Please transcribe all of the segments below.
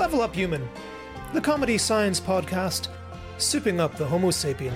Level Up Human, the comedy science podcast, souping up the Homo sapien.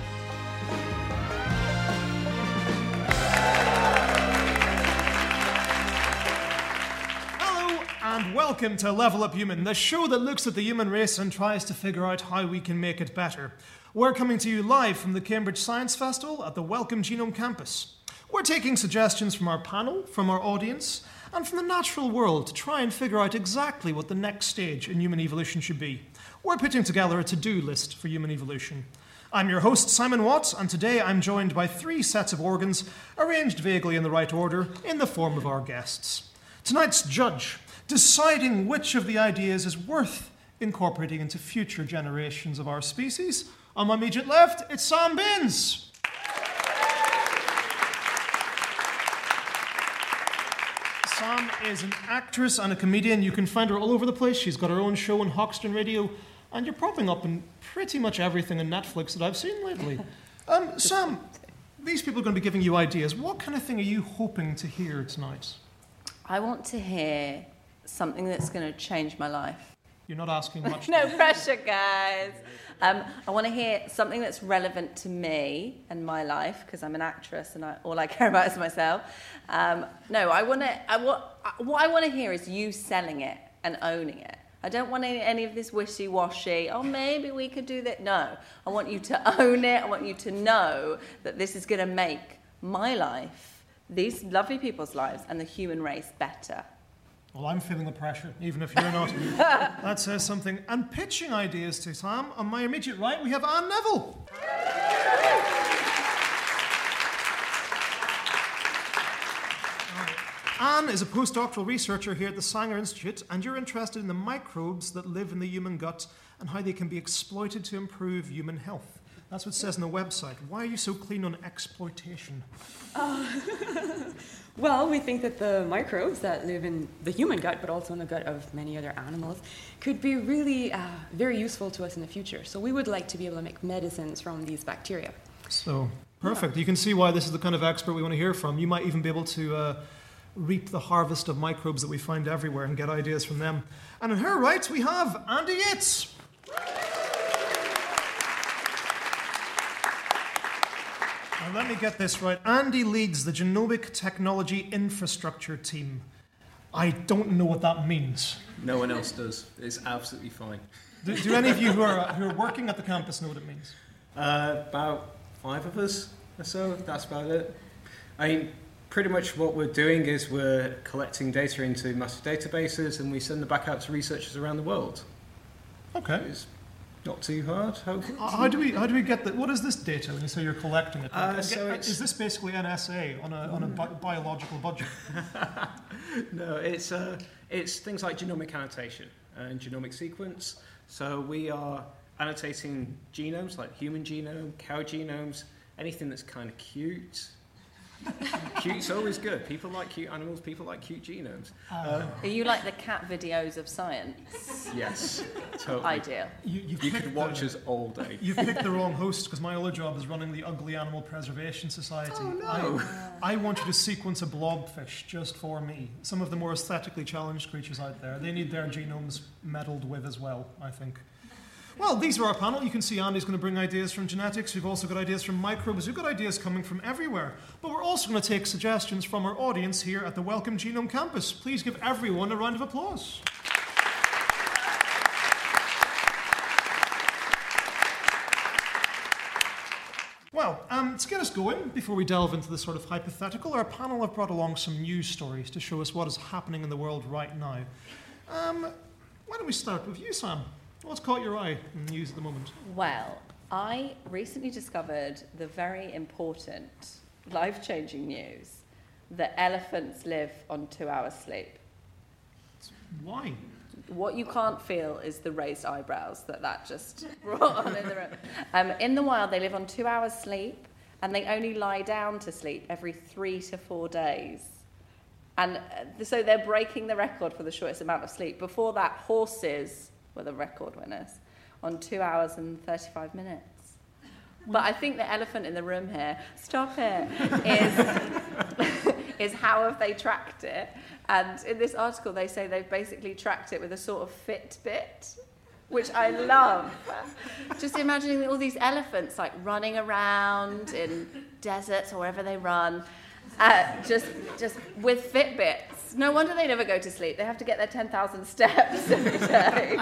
Hello, and welcome to Level Up Human, the show that looks at the human race and tries to figure out how we can make it better. We're coming to you live from the Cambridge Science Festival at the Wellcome Genome Campus. We're taking suggestions from our panel, from our audience, and from the natural world to try and figure out exactly what the next stage in human evolution should be. We're putting together a to do list for human evolution. I'm your host, Simon Watts, and today I'm joined by three sets of organs arranged vaguely in the right order in the form of our guests. Tonight's judge, deciding which of the ideas is worth incorporating into future generations of our species. On my immediate left, it's Sam Binns. Sam is an actress and a comedian. You can find her all over the place. She's got her own show on Hoxton Radio, and you're popping up in pretty much everything on Netflix that I've seen lately. Um, Sam, these people are going to be giving you ideas. What kind of thing are you hoping to hear tonight? I want to hear something that's going to change my life. You're not asking much. No pressure, guys. Um, I want to hear something that's relevant to me and my life because I'm an actress and I, all I care about is myself. Um, no, I want to. I want. What I want to hear is you selling it and owning it. I don't want any, any of this wishy-washy. Oh, maybe we could do that. No, I want you to own it. I want you to know that this is going to make my life, these lovely people's lives, and the human race better. Well, I'm feeling the pressure, even if you're not. that says something. And pitching ideas to Sam, on my immediate right, we have Anne Neville. Anne is a postdoctoral researcher here at the Sanger Institute, and you're interested in the microbes that live in the human gut and how they can be exploited to improve human health. That's what it says on the website. Why are you so keen on exploitation? Well, we think that the microbes that live in the human gut, but also in the gut of many other animals, could be really uh, very useful to us in the future. So we would like to be able to make medicines from these bacteria. So, perfect. You can see why this is the kind of expert we want to hear from. You might even be able to uh, reap the harvest of microbes that we find everywhere and get ideas from them. And on her right, we have Andy Yates. Let me get this right. Andy leads the Genomic Technology Infrastructure Team. I don't know what that means. No one else does. It's absolutely fine. Do, do any of you who are, who are working at the campus know what it means? Uh, about five of us or so. That's about it. I mean, pretty much what we're doing is we're collecting data into massive databases and we send them back out to researchers around the world. Okay. It's not too hard, hopefully. How do we how do we get that? What is this data when you say you're collecting it? Uh, so it's- is this basically NSA on a on a bi- biological budget? no, it's uh, it's things like genomic annotation and genomic sequence. So we are annotating genomes like human genome, cow genomes, anything that's kind of cute. Cute's always good. People like cute animals. People like cute genomes. Uh, Are you like the cat videos of science? yes, totally. Ideal. You, you've You picked could watch the, us all day. You've picked the wrong host because my other job is running the Ugly Animal Preservation Society. Oh, no. I, I want you to sequence a blobfish just for me. Some of the more aesthetically challenged creatures out there. They need their genomes meddled with as well, I think. Well, these are our panel. You can see Andy's going to bring ideas from genetics. We've also got ideas from microbes. We've got ideas coming from everywhere. But we're also going to take suggestions from our audience here at the Wellcome Genome Campus. Please give everyone a round of applause. Well, um, to get us going, before we delve into the sort of hypothetical, our panel have brought along some news stories to show us what is happening in the world right now. Um, why don't we start with you, Sam? What's caught your eye in the news at the moment? Well, I recently discovered the very important, life changing news that elephants live on two hours sleep. Why? What you can't feel is the raised eyebrows that that just brought on in the room. Um, in the wild, they live on two hours sleep and they only lie down to sleep every three to four days. And uh, so they're breaking the record for the shortest amount of sleep. Before that, horses were the record winners on two hours and 35 minutes. But I think the elephant in the room here, stop it, is, is how have they tracked it? And in this article, they say they've basically tracked it with a sort of Fitbit, which I love. Just imagining all these elephants like running around in deserts or wherever they run, uh, just, just with Fitbits. No wonder they never go to sleep. They have to get their 10,000 steps every day.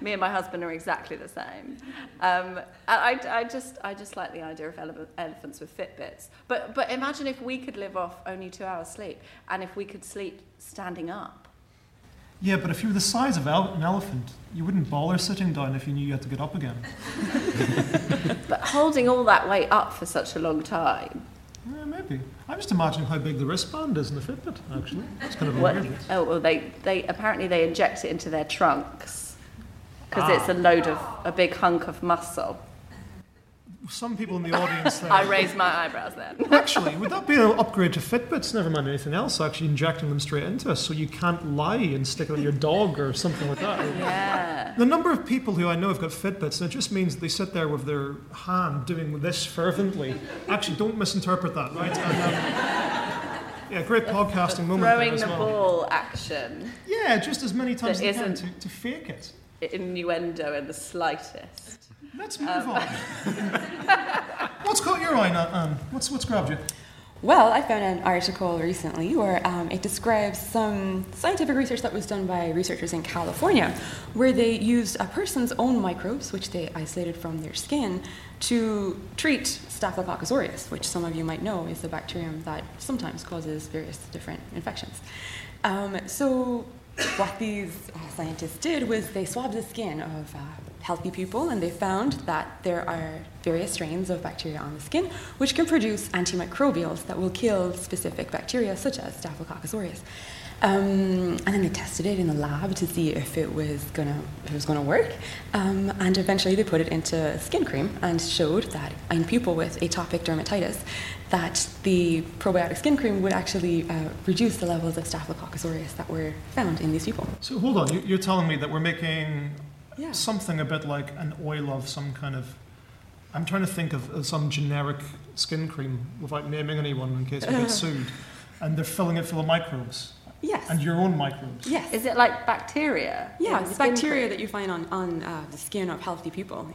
Me and my husband are exactly the same. Um, I, I, just, I just like the idea of ele- elephants with Fitbits. But, but imagine if we could live off only two hours sleep and if we could sleep standing up. Yeah, but if you were the size of an elephant, you wouldn't bother sitting down if you knew you had to get up again. But holding all that weight up for such a long time. Yeah, maybe. I'm just imagining how big the wristband is in the Fitbit, actually. It's kind of a What? weird. Oh, well, they, they apparently they inject it into their trunks because Ah. it's a load of a big hunk of muscle. Some people in the audience there. I raised my eyebrows then. Actually, would that be an upgrade to Fitbits? Never mind anything else. Actually, injecting them straight into us, so you can't lie and stick it on your dog or something like that. Yeah. The number of people who I know have got Fitbits, and it just means they sit there with their hand doing this fervently. Actually, don't misinterpret that, right? Um, yeah, great podcasting moment Throwing the well. ball action. Yeah, just as many times as you can to, to fake it. Innuendo in the slightest. Let's move Um, on. What's caught your eye, Anne? What's, what's grabbed you? Well, I found an article recently where um, it describes some scientific research that was done by researchers in California, where they used a person's own microbes, which they isolated from their skin, to treat Staphylococcus aureus, which some of you might know is the bacterium that sometimes causes various different infections. Um, so, what these scientists did was they swabbed the skin of uh, healthy people and they found that there are various strains of bacteria on the skin which can produce antimicrobials that will kill specific bacteria such as Staphylococcus aureus. Um, and then they tested it in the lab to see if it was gonna if it was gonna work. Um, and eventually they put it into skin cream and showed that in people with atopic dermatitis, that the probiotic skin cream would actually uh, reduce the levels of Staphylococcus aureus that were found in these people. So hold on, you- you're telling me that we're making Yeah. something a bit like an oil of some kind of. I'm trying to think of of some generic skin cream without naming anyone in case we get sued, and they're filling it full of microbes Yes. and your own microbes. yes. Is it like bacteria? yeah, it's bacteria cream? that you find on, on uh, the skin of healthy people.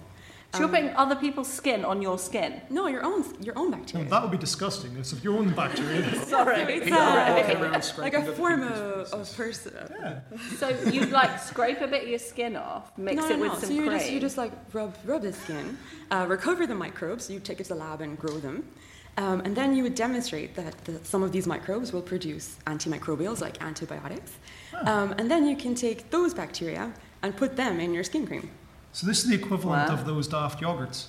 So you're putting other people's skin on your skin? No, your own your own No, bacteria. that would be disgusting. It's of your own bacteria. Sorry. It's Walking around like scraping a other form of, of person. So you'd like scrape a bit of your skin off, mix no, it no, with no. some So you cream. just you just like rub rub the skin, uh, recover the microbes. You take it to the lab and grow them, um, and then you would demonstrate that the, some of these microbes will produce antimicrobials like antibiotics, um, and then you can take those bacteria and put them in your skin cream. So this is the equivalent Wow. of those daft yogurts.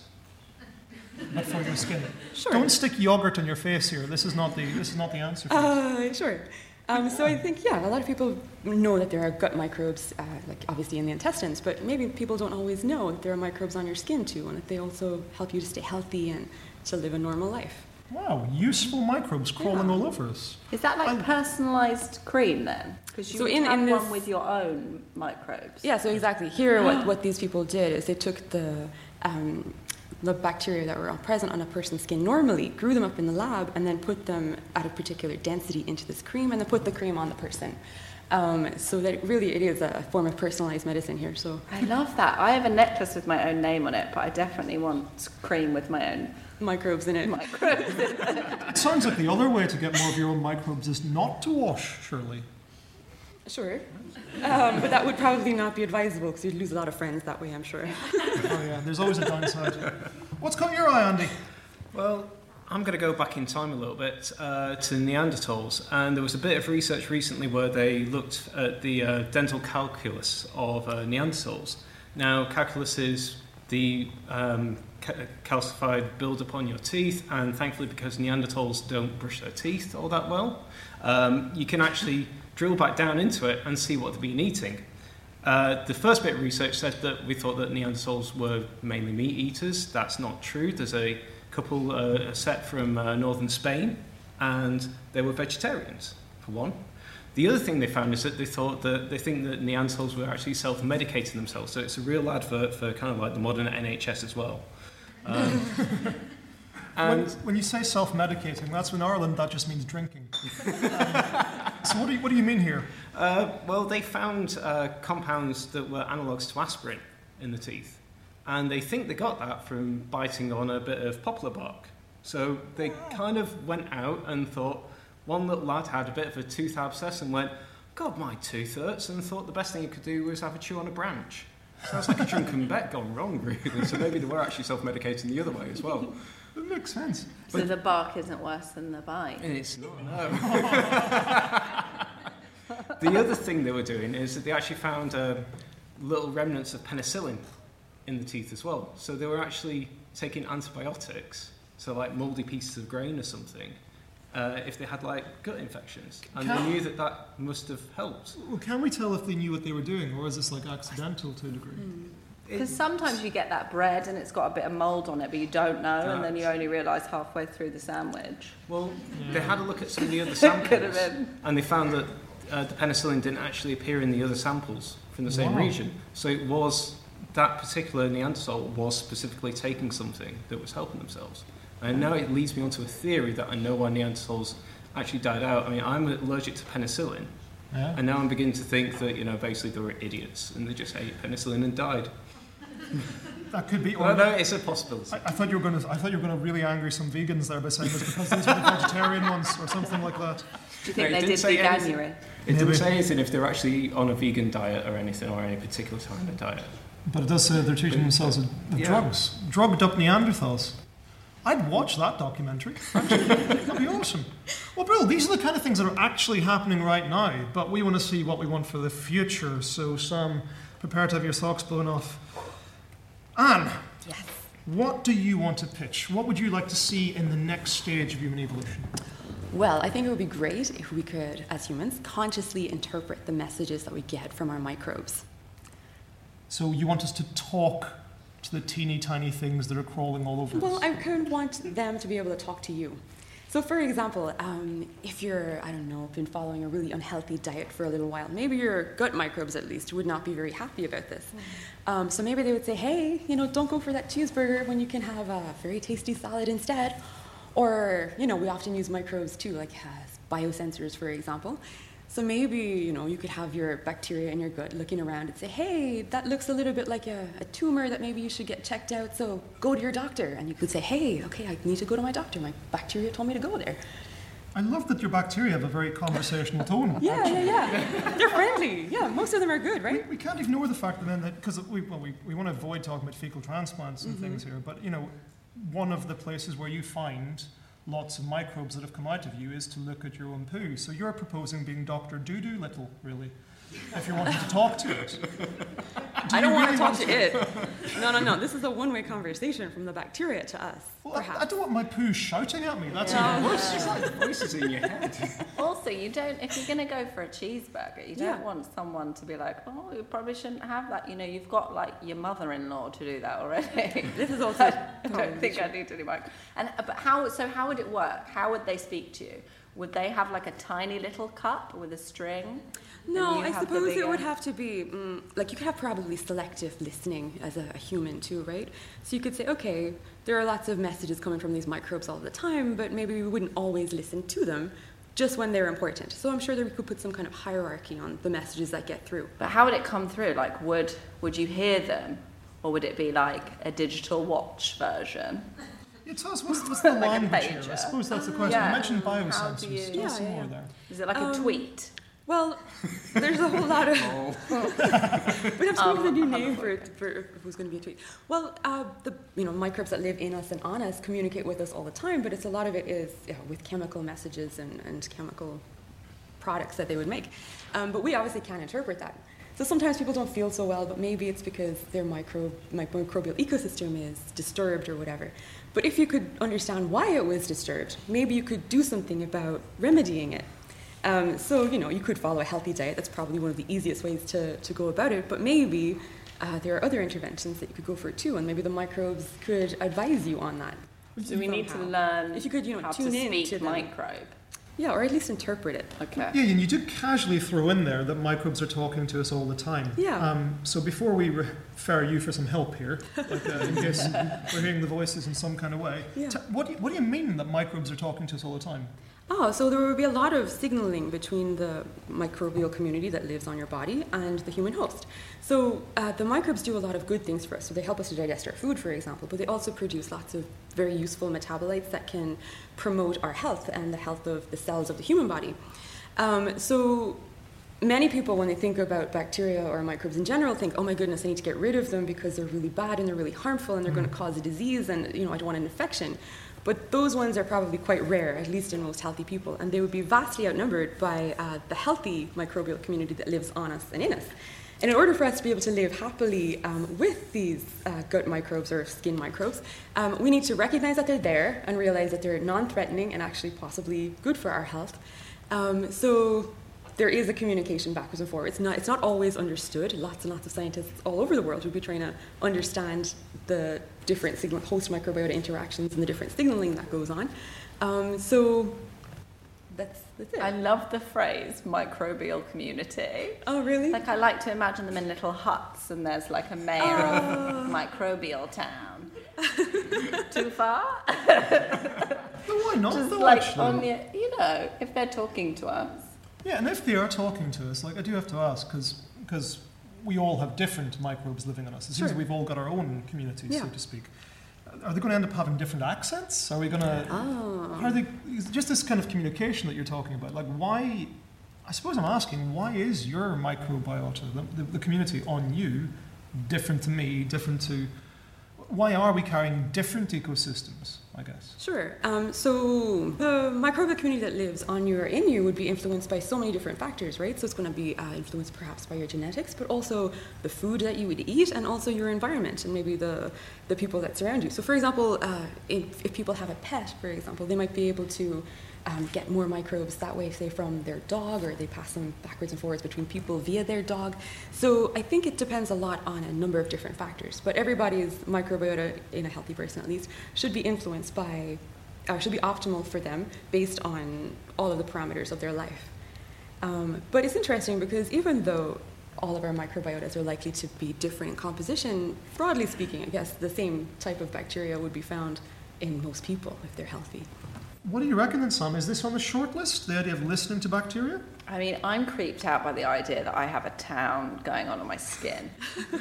But for your skin. Sure. Don't stick yogurt on your face here. This is not the this is not the answer. For. Uh, sure. Um, so I think yeah, a lot of people know that there are gut microbes, uh, like obviously in the intestines, but maybe people don't always know that there are microbes on your skin too, and that they also help you to stay healthy and to live a normal life. Wow, useful microbes crawling all over us. Is that like personalised cream then? Because you So in- have in one with your own microbes. Yeah, so exactly. Here, what, what these people did is they took the, um, the bacteria that were present on a person's skin normally, grew them up in the lab, and then put them at a particular density into this cream, and then put the cream on the person. Um, so that really it is a form of personalized medicine here. So I love that. I have a necklace with my own name on it, but I definitely want cream with my own microbes in it. microbes. It sounds like the other way to get more of your own microbes is not to wash, surely. Sure. Um, but that would probably not be advisable because you'd lose a lot of friends that way, I'm sure. Oh yeah, there's always a downside. What's caught your eye, Andy? Well, I'm going to go back in time a little bit uh, to Neanderthals, and there was a bit of research recently where they looked at the uh, dental calculus of uh, Neanderthals. Now, calculus is the um, ca- calcified build-up on your teeth, and thankfully, because Neanderthals don't brush their teeth all that well, um, you can actually drill back down into it and see what they've been eating. Uh, the first bit of research said that we thought that Neanderthals were mainly meat eaters. That's not true. There's a couple, uh, a set from uh, northern Spain, and they were vegetarians, for one. The other thing they found is that they thought that they think that Neanderthals were actually self-medicating themselves. So it's a real advert for kind of like the modern NHS as well. Um, When, and when you say self-medicating, that's in Ireland that just means drinking. Um, so what do you, what do you mean here? Uh, well, they found uh, compounds that were analogues to aspirin in the teeth. And they think they got that from biting on a bit of poplar bark. So they kind of went out and thought, one little lad had a bit of a tooth abscess and went, God, my tooth hurts, and thought the best thing he could do was have a chew on a branch. Sounds like a drunken bet gone wrong, really. So maybe they were actually self-medicating the other way as well. It makes sense. so the bark isn't worse than the bite. It's not, no. the other thing they were doing is that they actually found uh, little remnants of penicillin in the teeth as well. So they were actually taking antibiotics, so like mouldy pieces of grain or something, uh, if they had like gut infections. And Can- they knew that that must have helped. Well, can we tell if they knew what they were doing, or is this like accidental to a degree? Because sometimes you get that bread and it's got a bit of mould on it, but you don't know, and then you only realise halfway through the sandwich. Well, they had a look at some of the other samples, and they found that uh, the penicillin didn't actually appear in the other samples from the same Wow. region. So it was that particular Neanderthal was specifically taking something that was helping themselves. And now it leads me onto a theory that I know why Neanderthals actually died out. I mean, I'm allergic to penicillin, Yeah. and now I'm beginning to think that you know basically they were idiots and they just ate penicillin and died. That could be. Well, no, it's a possibility. I, I thought you were going to. I thought you were going to really angry some vegans there by saying it's because these were the vegetarian ones or something like that. Do you think No, it they didn't did say anything. veganuary? It Maybe. didn't say anything if they're actually on a vegan diet or anything, or any particular kind of diet. But it does say they're teaching themselves with, with Yeah. drugs, drugged up Neanderthals. I'd watch that documentary. That'd be awesome. Well, Brill, these are the kind of things that are actually happening right now, but we want to see what we want for the future. So, Sam, prepare to have your socks blown off. Anne, Yes. what do you want to pitch? What would you like to see in the next stage of human evolution? Well, I think it would be great if we could, as humans, consciously interpret the messages that we get from our microbes. So, you want us to talk to the teeny tiny things that are crawling all over Well, us? I kind of want them to be able to talk to you. So, for example, um, if you're, I don't know, been following a really unhealthy diet for a little while, maybe your gut microbes at least would not be very happy about this. Um, so maybe they would say, hey, you know, don't go for that cheeseburger when you can have a very tasty salad instead. Or, you know, we often use microbes too, like uh, biosensors, for example. So maybe, you know, you could have your bacteria in your gut looking around and say, hey, that looks a little bit like a, a tumor that maybe you should get checked out, so go to your doctor. And you could say, hey, okay, I need to go to my doctor. My bacteria told me to go there. I love that your bacteria have a very conversational tone. Yeah, yeah, yeah. They're friendly. Yeah, most of them are good, right? we can't ignore the fact that then that because we well we, we want to avoid talking about fecal transplants and mm-hmm. things here, but you know, one of the places where you find lots of microbes that have come out of you is to look at your own poo. So you're proposing being Doctor Doo Doo Little, really, if you're wanting to talk to it. I don't you want to talk to it. No, no, no. This is a one way conversation from the bacteria to us. Well, I, I don't want my poo shouting at me. That's even worse. It's like voices in your head. Also, you don't. If you're going to go for a cheeseburger, you don't Yeah. want someone to be like, "Oh, you probably shouldn't have that." You know, you've got like your mother-in-law to do that already. This is also I don't think I need any more. And uh, but how? So how would would it work? How would they speak to you? Would they have like a tiny little cup with a string? No, I suppose it would have to be mm, like you could have probably selective listening as a, a human too, right? So you could say, okay, there are lots of messages coming from these microbes all the time, but maybe we wouldn't always listen to them just when they're important. So I'm sure that we could put some kind of hierarchy on the messages that get through. But how would it come through? Like, would would you hear them, or would it be like a digital watch version? Yeah, tell us what's, what's the Like language here? I suppose that's the question. Yeah. You mentioned How do biosensors. you- Tell Yeah, us some yeah, more yeah. there. Is it like a Um, tweet? Well, there's a whole lot of. We'd have to come up with a new name for, it, for if it was going to be a tweet. Well, uh, the you know microbes that live in us and on us communicate with us all the time, but it's a lot of it is yeah, with chemical messages and, and chemical products that they would make. Um, but we obviously can't interpret that. So sometimes people don't feel so well, but maybe it's because their micro, microbial ecosystem is disturbed or whatever. But if you could understand why it was disturbed, maybe you could do something about remedying it. Um, so, you know, you could follow a healthy diet. That's probably one of the easiest ways to, to go about it. But maybe uh, there are other interventions that you could go for too, and maybe the microbes could advise you on that. So we need to learn If you could, you know, how tune to in to them. microbe. Yeah, or at least interpret it. Okay. Yeah, and you did casually throw in there that microbes are talking to us all the time. Yeah. Um, so before we refer you for some help here, like, uh, in case we're hearing the voices in some kind of way, Yeah. t- what, do you, what do you mean that microbes are talking to us all the time? Oh, so there would be a lot of signaling between the microbial community that lives on your body and the human host. So uh, the microbes do a lot of good things for us. So they help us to digest our food, for example, but they also produce lots of very useful metabolites that can promote our health and the health of the cells of the human body. Um, so many people, when they think about bacteria or microbes in general, think, "Oh my goodness, I need to get rid of them because they're really bad and they're really harmful and they're going to cause a disease, and you know, I don't want an infection." But those ones are probably quite rare, at least in most healthy people, and they would be vastly outnumbered by uh, the healthy microbial community that lives on us and in us. And in order for us to be able to live happily um, with these uh, gut microbes or skin microbes, um, we need to recognize that they're there and realize that they're non-threatening and actually possibly good for our health. Um, so there is a communication backwards and forwards. It's not, it's not always understood. Lots and lots of scientists all over the world would be trying to understand the different signal, host microbiota interactions and the different signaling that goes on. Um, so that's, that's it. I love the phrase microbial community. oh, really? Like I like to imagine them in little huts, and there's like a mayor of microbial town. Too far? Well, why not? Just though, like actually? on the, you know, if they're talking to us. Yeah, and if they are talking to us, like I do have to ask, because because we all have different microbes living on us. It seems Sure. we've all got our own communities, so to speak. Uh, are they going to end up having different accents? Are we going to? Oh. Ah. Are they just this kind of communication that you're talking about? Like, why? I suppose I'm asking, why is your microbiota, the, the, the community on you, different to me, different to? Why are we carrying different ecosystems? I guess. Sure. Um, so the microbial community that lives on you or in you would be influenced by so many different factors, right? So it's going to be uh, influenced perhaps by your genetics, but also the food that you would eat, and also your environment and maybe the the people that surround you. So, for example, uh, if, if people have a pet, for example, they might be able to um, get more microbes that way, say from their dog, or they pass them backwards and forwards between people via their dog. So I think it depends a lot on a number of different factors. But everybody's microbiota, in a healthy person at least, should be influenced by, uh, should be optimal for them based on all of the parameters of their life. Um, but it's interesting because even though all of our microbiotas are likely to be different in composition, broadly speaking, I guess the same type of bacteria would be found in most people if they're healthy. What do you reckon then, Sam? Is this on the short list? The idea of listening to bacteria? I mean, I'm creeped out by the idea that I have a town going on on my skin.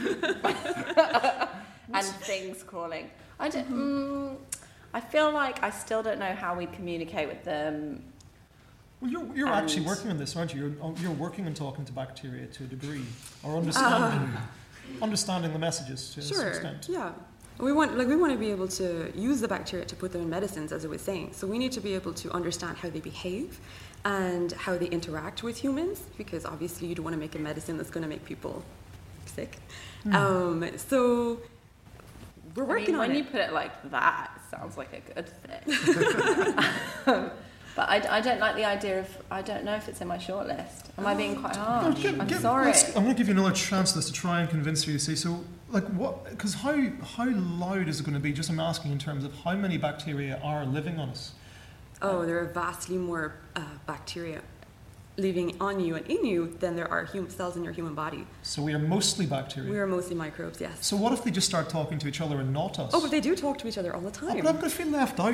and things crawling. I don't. Mm, I feel like I still don't know how we communicate with them. Well, you're, you're actually working on this, aren't you? You're, you're working on talking to bacteria to a degree, or understanding, understanding the messages to some Sure. extent. Yeah. We want like we want to be able to use the bacteria to put them in medicines, as I was saying. So we need to be able to understand how they behave and how they interact with humans, because obviously you don't want to make a medicine that's going to make people sick. Um, so we're I working mean, on when it. you put it like that, it sounds like a good thing. Um, but I, I don't like the idea of. I don't know if it's in my shortlist. Am I being quite harsh? Get- I'm get- sorry. I'm going to give you another chance this to try and convince you. You see, so like what? Because how how loud is it going to be? Just I'm asking in terms of how many bacteria are living on us. Oh, there are vastly more uh, bacteria living on you and in you than there are hum- cells in your human body. So we are mostly bacteria. We are mostly microbes, yes. so what if they just start talking to each other and not us? Oh, but they do talk to each other all the Oh, time. but I'm going to feel left out.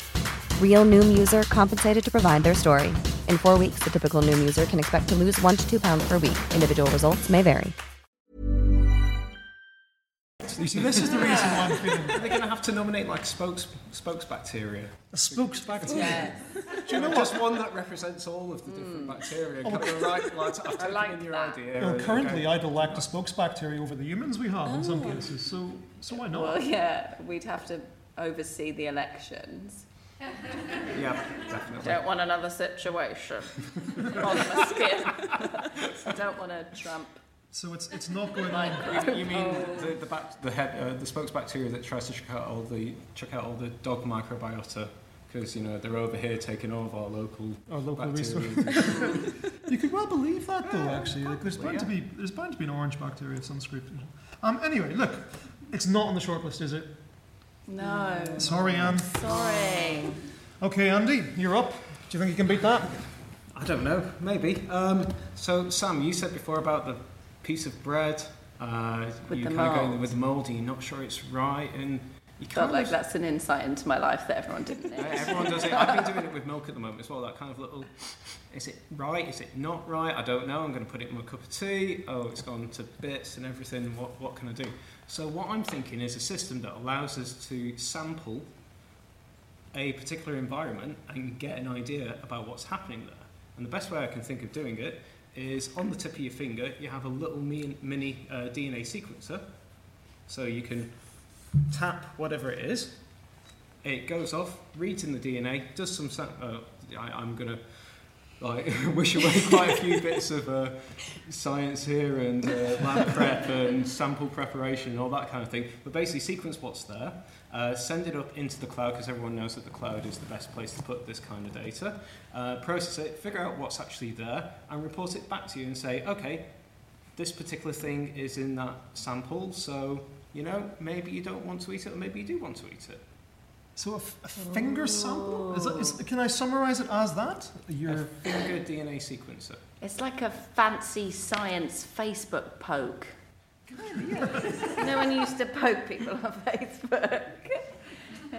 Real Noom user compensated to provide their story. In four weeks, the typical Noom user can expect to lose one to two pounds per week. Individual results may vary. You see, this is the reason why I'm feeling. They're going to have to nominate like spokes spokes bacteria. A spokes bacteria. Yeah. Do you know just one that represents all of the different hmm. bacteria? Oh. Kind of right, like, I've taken like in your that. idea. Well, and- currently, okay. I'd elect a spokes bacteria over the humans we have in some oh. cases. So, so why not? Well, yeah, we'd have to oversee the elections. Yeah, definitely. Don't want another situation on my skin. Don't want a Trump. So it's it's not going on. You, you mean the the, bac- the head uh, the spokes bacteria that tries to check out all the check out all the dog microbiota because you know they're over here taking over our local Our local bacteria. resource. you could well believe that, though. Actually, like, there's Well, bound to be there's bound to be an orange bacteria of some script. Um. Anyway, look, it's not on the shortlist, is it? No. Sorry, Anne. Sorry. Okay, Andy, you're up. Do you think you can beat that? I don't know, maybe. Um, so Sam, you said before about the piece of bread. Uh, With you the kind of going mould. with the mould, and you're not sure it's right, and you Felt kind like of that's an insight into my life that everyone didn't know. Everyone does it. I've been doing it with milk at the moment as well. That kind of little, is it right? Is it not right? I don't know. I'm going to put it in my cup of tea. Oh, it's gone to bits and everything. What what can I do? So what I'm thinking is a system that allows us to sample a particular environment and get an idea about what's happening there. And the best way I can think of doing it is on the tip of your finger, you have a little mini, uh, DNA sequencer. So you can tap whatever it is, it goes off, reads in the DNA, does some. Uh, I, I'm gonna like wish away quite a few bits of uh, science here and uh, lab prep and sample preparation and all that kind of thing. But basically, sequence what's there, uh, send it up into the cloud because everyone knows that the cloud is the best place to put this kind of data. Uh, process it, figure out what's actually there, and report it back to you and say, okay, this particular thing is in that sample, so you know maybe you don't want to eat it, or maybe you do want to eat it. So a, f- a finger sample? Is that, is, can I summarize it as that? Your A finger DNA sequencer. It's like a fancy science Facebook poke. no one used to poke people on Facebook.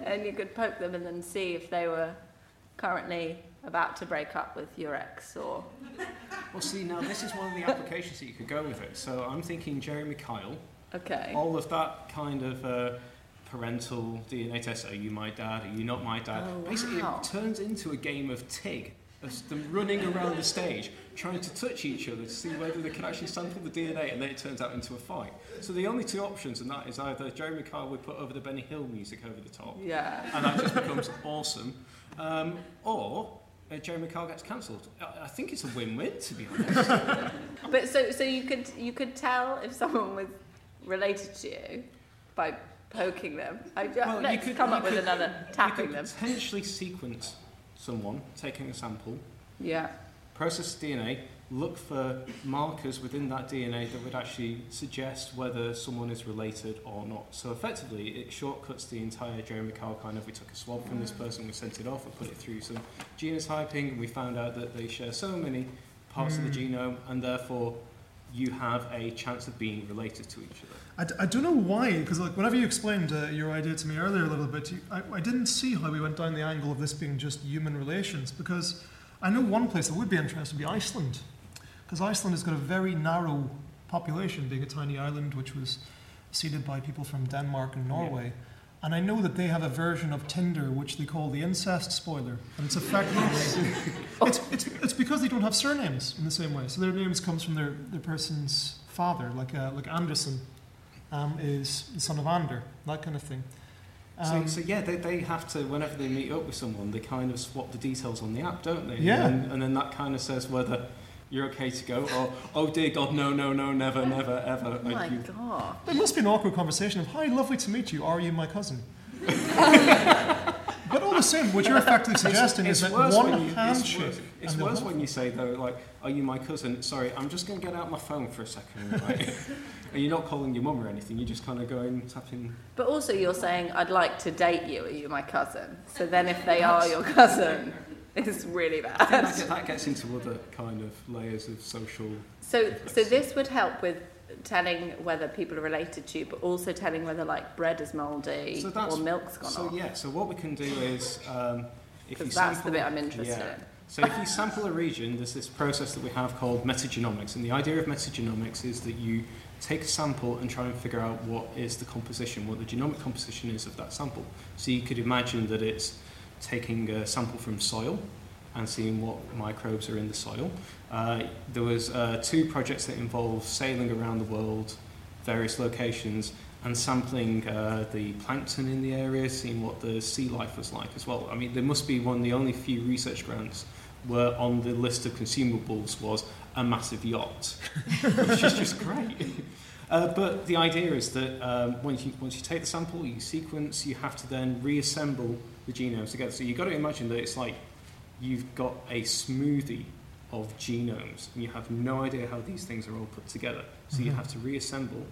and you could poke them and then see if they were currently about to break up with your ex or. Well, see, now this is one of the applications that you could go with it. So I'm thinking Jeremy Kyle, Okay. all of that kind of uh, parental DNA test. Are you my dad? Are you not my dad? Oh, Basically, wow. it turns into a game of Tig. Of them running around the stage, trying to touch each other to see whether they can actually sample the DNA, and then it turns out into a fight. So the only two options, and that is either Jeremy Kyle would put over the Benny Hill music over the top, Yeah. and that just becomes awesome, um, or uh, Jeremy Kyle gets cancelled. I, I think it's a win-win, to be honest. But so so you could you could tell if someone was related to you by poking them. I, Well, you let's could- come up with another tapping them. could potentially sequence someone, taking a sample, Yeah. process DNA, look for markers within that DNA that would actually suggest whether someone is related or not. So effectively, it shortcuts the entire genomic kind of we took a swab from this person, we sent it off, we put it through some genotyping, and we found out that they share so many parts mm. of the hmm. genome, and therefore you have a chance of being related to each other. I d- I don't know why, because like whenever you explained uh, your idea to me earlier a little bit, you, I, I didn't see how we went down the angle of this being just human relations, because I know one place that would be interesting would be Iceland, because Iceland has got a very narrow population, being a tiny island which was seeded by people from Denmark and Norway. Yeah. And I know that they have a version of Tinder which they call the incest spoiler. And it's effectively, it's, it's, it's because they don't have surnames in the same way. So their names comes from their, their person's father, like, uh, like Anderson um, is the son of Ander, that kind of thing. Um, so, so, yeah, they, they have to, whenever they meet up with someone, they kind of swap the details on the app, don't they? Yeah. And, and then that kind of says whether you're okay to go, or oh dear God, no, no, no, never, never, ever. Oh my you... God. There must be an awkward conversation of, hi, lovely to meet you, are you my cousin? but all the same, what you're effectively suggesting it's, it's is that one you, handshake. It's worse, it's worse when you say, though, like, are you my cousin? Sorry, I'm just going to get out my phone for a second. Right? and you're not calling your mum or anything, you're just kind of going, tapping. But also, you're saying, I'd like to date you, are you my cousin? So then if they are your cousin, it's really bad. That, that gets into other kind of layers of social. So, so this would help with telling whether people are related to you, but also telling whether like bread is mouldy so or milk's gone so off. yeah, so what we can do is um, if you that's sample, the bit I'm interested yeah. in. So if you sample a region, there's this process that we have called metagenomics, and the idea of metagenomics is that you take a sample and try and figure out what is the composition, what the genomic composition is of that sample. So you could imagine that it's taking a sample from soil and seeing what microbes are in the soil. Uh, there was uh, two projects that involved sailing around the world, various locations, and sampling uh, the plankton in the area, seeing what the sea life was like as well. I mean, there must be one of the only few research grants where on the list of consumables was a massive yacht, which is just great. Uh, but the idea is that um, once, you, once you take the sample, you sequence, you have to then reassemble the genomes together. So you've got to imagine that it's like you've got a smoothie of genomes and you have no idea how these things are all put together. So mm-hmm. you have to reassemble.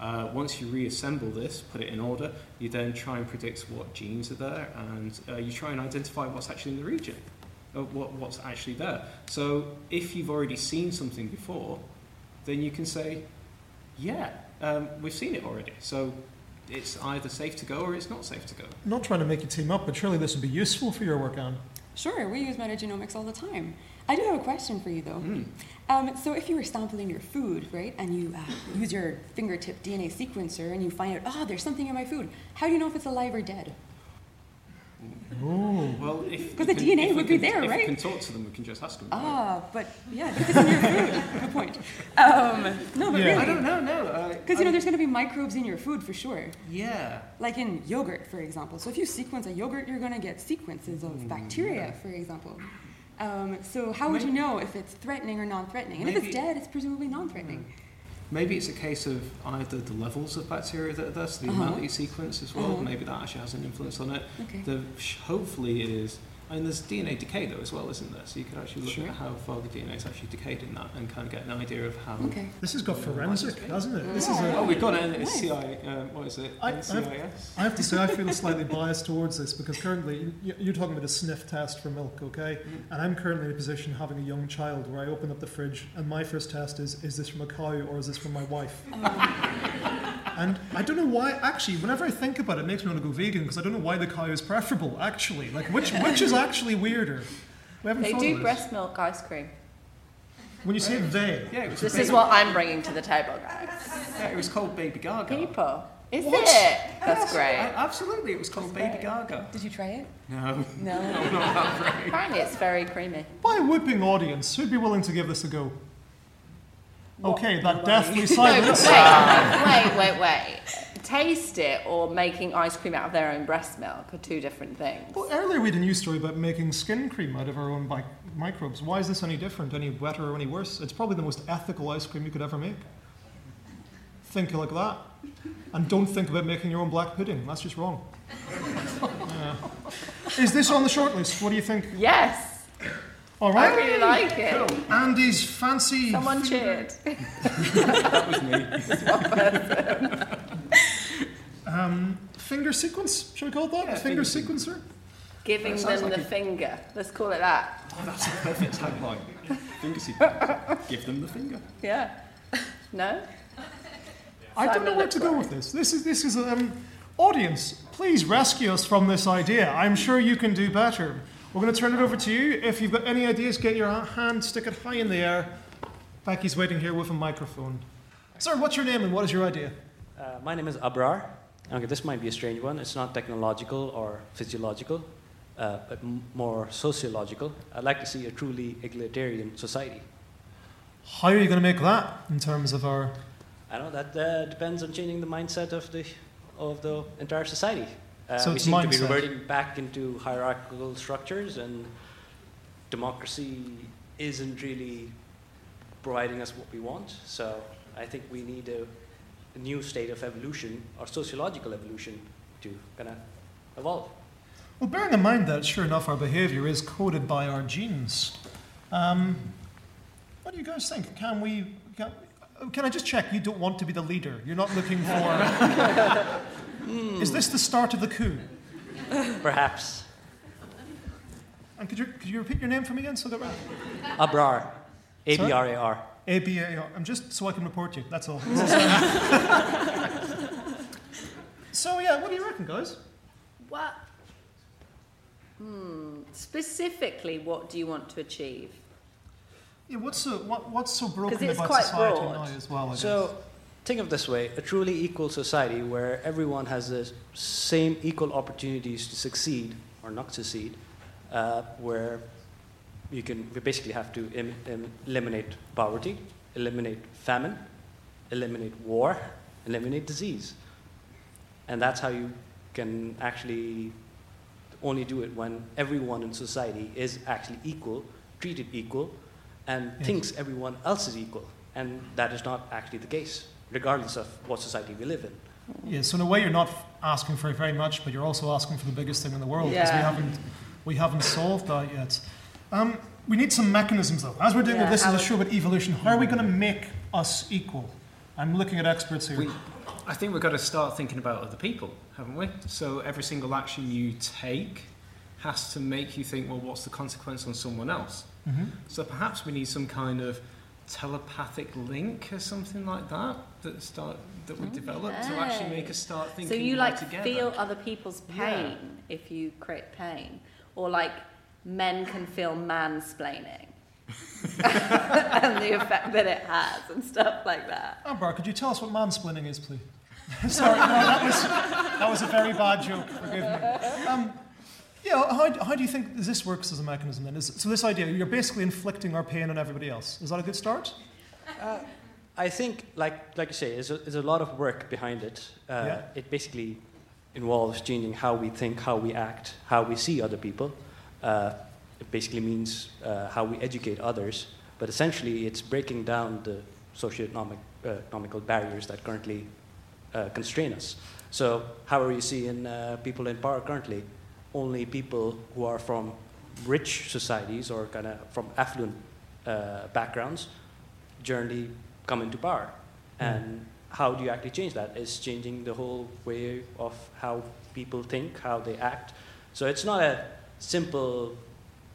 Uh, once you reassemble this, put it in order, you then try and predict what genes are there and uh, you try and identify what's actually in the region, uh, what, what's actually there. So if you've already seen something before, then you can say, yeah, um, we've seen it already. So it's either safe to go or it's not safe to go. I'm not trying to make you team up, but surely this would be useful for your work, Anne. Sure, we use metagenomics all the time. I do have a question for you though. Mm. Um, so if you were sampling your food, right, and you uh, use your fingertip DNA sequencer and you find out, oh, there's something in my food, how do you know if it's alive or dead? Oh. Well, if because the can, DNA would be there, if right? If we can talk to them, we can just ask them. Ah, right? but yeah, because it's in your food. Good point. Um, no, but yeah. really, I don't know. No, because uh, you know there's going to be microbes in your food for sure. Yeah. Like in yogurt, for example. So if you sequence a yogurt, you're going to get sequences of mm, bacteria, for example. Um, so how would you know if it's threatening or non-threatening? And if it's dead, it's presumably non-threatening. Mm. Maybe it's a case of either the levels of bacteria that are there, so the uh-huh. amount that you sequence as well, uh-huh. maybe that actually has an influence on it. Okay. The, hopefully it is I mean, there's DNA decay though as well, isn't there? So you could actually look sure. at how far the DNA is actually decayed in that and kind of get an idea of how. Okay. This has got forensic, hasn't it? This is a, oh, we've got it. It's CSI. Uh, what is it? I, I, have to say, I feel slightly biased towards this because currently you're talking about a sniff test for milk, okay? Mm. And I'm currently in a position having a young child where I open up the fridge and my first test is: is this from a cow or is this from my wife? Oh. And I don't know why, actually, whenever I think about it, it makes me want to go vegan because I don't know why the cow is preferable, actually. Like, which, which is actually weirder? they do breast milk ice cream. When you say they. Yeah, this is what I'm bringing to the table, guys. Yeah, it was called Baby Gaga. People. Is what? it? That's yes, great. absolutely, it was called That's Baby great. Gaga. Did you try it? No. No. no not that Apparently, it's very creamy. By a whipping audience, who'd be willing to give this a go? Okay, that deathly silence. no, wait, wait, wait, wait. Taste it or making ice cream out of their own breast milk are two different things. Well, earlier we had a news story about making skin cream out of our own bi- microbes. Why is this any different, any better, or any worse? It's probably the most ethical ice cream you could ever make. Think like that. And don't think about making your own black pudding. That's just wrong. yeah. Is this on the shortlist? What do you think? Yes. All right. I really like it. Cool. Andy's fancy. Someone finger- cheered. that was me. Um, finger sequence? Should we call it that? Yeah, finger finger sequencer? Giving them like the a- finger. Let's call it that. Oh, that's a perfect tagline. Finger sequence. Give them the finger. Yeah. No? I don't know where to go with this. This is this is um, audience. Please rescue us from this idea. I'm sure you can do better. We're going to turn it over to you. If you've got any ideas, get your hand, stick it high in the air. Becky's waiting here with a microphone. Sir, what's your name and what is your idea? Uh, my name is Abrar. Okay, this might be a strange one. It's not technological or physiological, uh, but m- more sociological. I'd like to see a truly egalitarian society. How are you going to make that in terms of our? I know that uh, depends on changing the mindset of the of the entire society. Uh, So we seem to be reverting back into hierarchical structures, and democracy isn't really providing us what we want. So I think we need a new state of evolution or sociological evolution to kind of evolve. Well, bearing in mind that, sure enough, our behaviour is coded by our genes. Um, what do you guys think? Can we? Can, can I just check? You don't want to be the leader. You're not looking for. Is this the start of the coup? Perhaps And could you, could you repeat your name for me again so that right? Abrar, A B R A R. A B A R. I'm just so I can report you. That's all. so yeah, what do you reckon, guys? What? Hmm. Specifically, what do you want to achieve? Yeah, what's so what, what's so broken 'Cause it's about quite society broad. now as well? I guess? So, think of this way: a truly equal society where everyone has the same equal opportunities to succeed or not succeed, uh, where you can we basically have to em- em- eliminate poverty, eliminate famine, eliminate war, eliminate disease, and that's how you can actually only do it when everyone in society is actually equal, treated equal, and Yes. thinks everyone else is equal. And that is not actually the case, regardless of what society we live in. Yeah, so in a way, you're not asking for very much, but you're also asking for the biggest thing in the world because we haven't we haven't solved that yet. Um, we need some mechanisms, though. As we're doing Yeah, this is how a would- show about evolution. How are we going to make us equal? I'm looking at experts here. We, I think we've got to start thinking about other people, haven't we? So every single action you take has to make you think, well, what's the consequence on someone else? Mhm. So perhaps we need some kind of telepathic link or something like that that start that we develop to actually make us start thinking So you like together. feel other people's pain if you create pain, or like men can feel mansplaining and the effect that it has and stuff like that. Amber, could you tell us what mansplaining is, please? Sorry, no, that was that was a very bad joke. Forgive me. Um, yeah, how, how do you think this works as a mechanism then? Is, so this idea, you're basically inflicting our pain on everybody else. Is that a good start? Uh, I think, like, like you say, there's a, there's a lot of work behind it. Uh, Yeah. It basically involves changing how we think, how we act, how we see other people. Uh, it basically means uh, how we educate others. But essentially, it's breaking down the socioeconomic uh, economical barriers that currently uh, constrain us. So, how are you seeing uh, people in power currently? Only people who are from rich societies or kind of from affluent uh, backgrounds generally come into power. Yeah. And how do you actually change that? Is changing the whole way of how people think, how they act. So it's not a simple,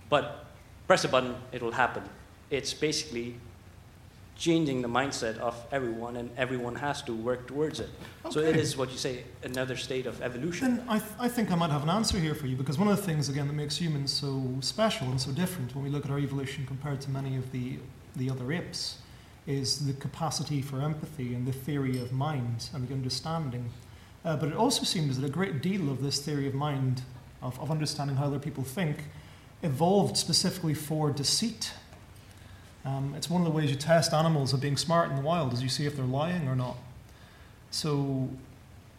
but press a button, it will happen. It's basically changing the mindset of everyone, and everyone has to work towards it. So it is what you say, another state of evolution. Then I, th- I think I might have an answer here for you because one of the things, again, that makes humans so special and so different when we look at our evolution compared to many of the, the other apes is the capacity for empathy and the theory of mind and the understanding. Uh, but it also seems that a great deal of this theory of mind, of, of understanding how other people think, evolved specifically for deceit. Um, it's one of the ways you test animals of being smart in the wild, is you see if they're lying or not. So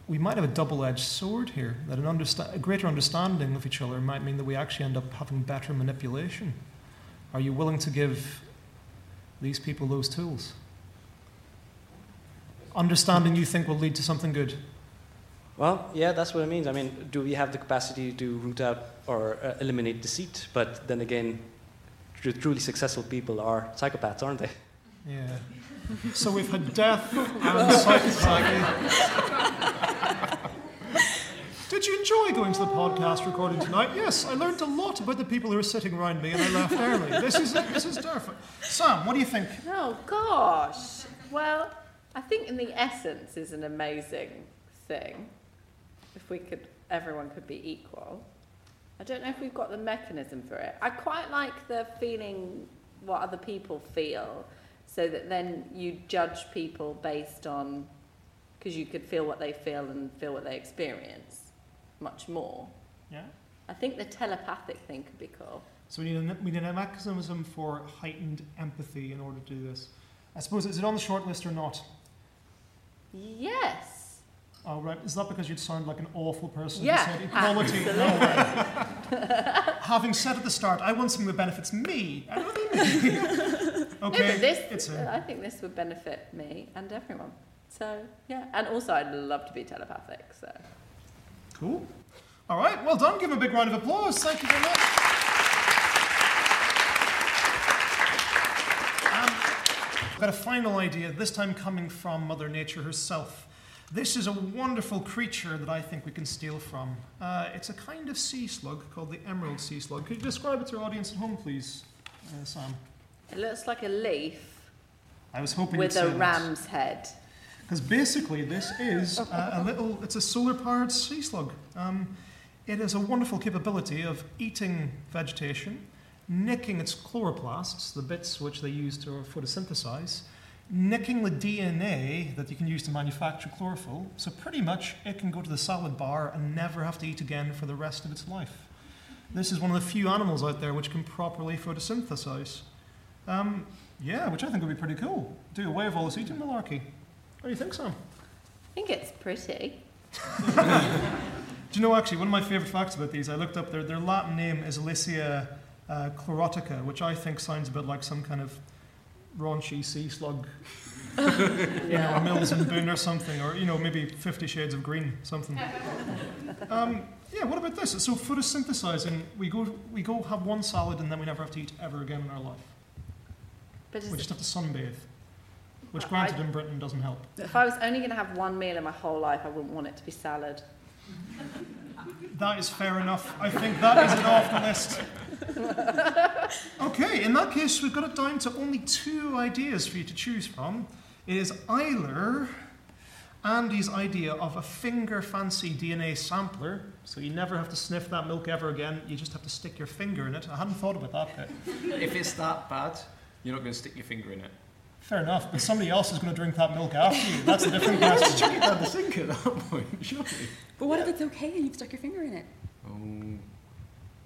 we might have a double-edged sword here. That an understa- a greater understanding of each other might mean that we actually end up having better manipulation. Are you willing to give these people those tools? Understanding you think will lead to something good. Well, yeah, that's what it means. I mean, do we have the capacity to root out or uh, eliminate deceit? But then again, tr- truly successful people are psychopaths, aren't they? Yeah. So we've had death and psychopathy. Did you enjoy going to the podcast recording tonight? Yes, I learned a lot about the people who are sitting around me, and I left early. This is it. this is perfect. Sam, what do you think? Oh gosh. Well, I think in the essence is an amazing thing. If we could, everyone could be equal. I don't know if we've got the mechanism for it. I quite like the feeling what other people feel, so that then you judge people based on, because you could feel what they feel and feel what they experience, much more. Yeah. I think the telepathic thing could be cool. So we need a, we need a mechanism for heightened empathy in order to do this. I suppose is it on the short list or not? Yes. Oh right, is that because you'd sound like an awful person Yeah, who said equality? No way. Having said at the start, I want something that benefits me. me. No, this, a, I think this would benefit me and everyone. So yeah, and also I'd love to be telepathic. So cool. All right, well done. Give him a big round of applause. Thank you very much. Um, I've got a final idea, this time coming from Mother Nature herself. This is a wonderful creature that I think we can steal from. Uh, it's a kind of sea slug called the emerald sea slug. Could you describe it to our audience at home, please, uh, Sam? it looks like a leaf I was hoping with a say that. ram's head. Because basically, this is a, a little, it's a solar powered sea slug. Um, it has a wonderful capability of eating vegetation, nicking its chloroplasts, the bits which they use to photosynthesize, nicking the DNA that you can use to manufacture chlorophyll. So, pretty much, it can go to the salad bar and never have to eat again for the rest of its life. This is one of the few animals out there which can properly photosynthesize. Um, yeah, which I think would be pretty cool. Do away with all this eating malarkey. What do you think, Sam? I think it's pretty. Do you know actually one of my favourite facts about these? I looked up their their Latin name is Elysia uh, chlorotica, which I think sounds a bit like some kind of raunchy sea slug, you know, Mills and Boon or something, or you know maybe Fifty Shades of Green, something. Um, yeah, what about this? So photosynthesizing, we go we go have one salad and then we never have to eat ever again in our life. But We just have to sunbathe, which granted I- in Britain doesn't help. if I was only going to have one meal in my whole life, I wouldn't want it to be salad. That is fair enough. I think that is it off the list. Okay, in that case, we've got it down to only two ideas for you to choose from. It is either Andy's idea of a finger fancy DNA sampler, so you never have to sniff that milk ever again, you just have to stick your finger in it. I hadn't thought about that bit. If it's that bad, you're not going to stick your finger in it. Fair enough, but somebody else is going to drink that milk after you. That's a different Just question. chuck it down the sink at that point, surely. But what if it's okay and you've stuck your finger in it? Oh.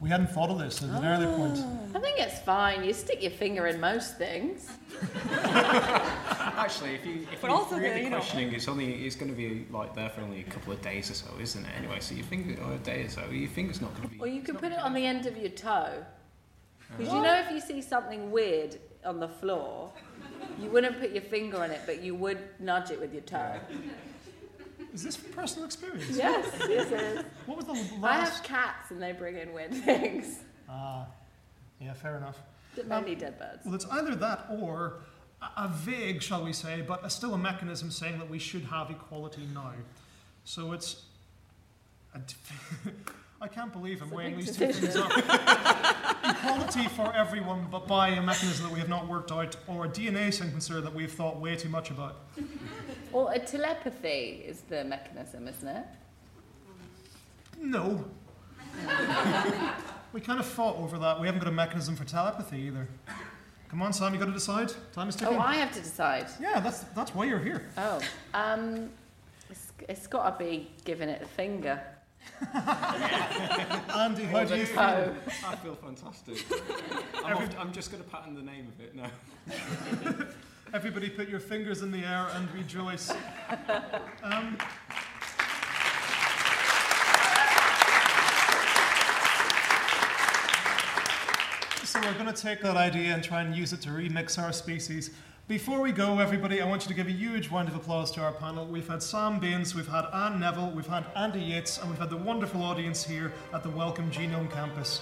We hadn't thought of this at an earlier point. Oh. I think it's fine. You stick your finger in most things. Actually, if you if But you're also the, really you know- questioning, it's only it's going to be like there for only a couple of days or so, isn't it? Anyway, so your finger or a day or so, your finger's not going to be. Or you could put it on the end of your toe. Because you know, if you see something weird on the floor, you wouldn't put your finger on it, but you would nudge it with your toe. Is this from personal experience? Yes, this is. What was the last? I have cats and they bring in weird things. Ah, yeah, fair enough. Mainly dead birds. Well, it's either that or a, vague, shall we say, but a, still a mechanism saying that we should have equality now. So it's. a d- I can't believe I'm weighing these two things up. equality for everyone, but by a mechanism that we have not worked out, or a DNA sequencer that we've thought way too much about. Or a telepathy is the mechanism, isn't it? No. we kind of fought over that. We haven't got a mechanism for telepathy either. Come on, Sam, you've got to decide. Time is ticking. Oh, I have to decide. Yeah, that's that's why you're here. Oh, um, it's, it's got to be giving it a finger. Andy, how do you feel? Oh. I feel fantastic. I'm, off- I'm just going to patent the name of it now. Everybody put your fingers in the air and rejoice. Um, so we're going to take that idea and try and use it to remix our species. Before we go, everybody, I want you to give a huge round of applause to our panel. We've had Sam Baines, we've had Anne Neville, we've had Andy Yates, and we've had the wonderful audience here at the Wellcome Genome Campus.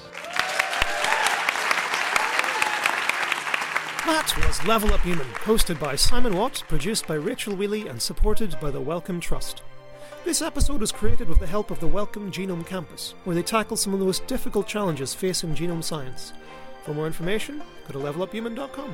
That was Level Up Human, hosted by Simon Watt, produced by Rachel Wheely, and supported by the Wellcome Trust. This episode was created with the help of the Wellcome Genome Campus, where they tackle some of the most difficult challenges facing genome science. For more information, go to leveluphuman.com.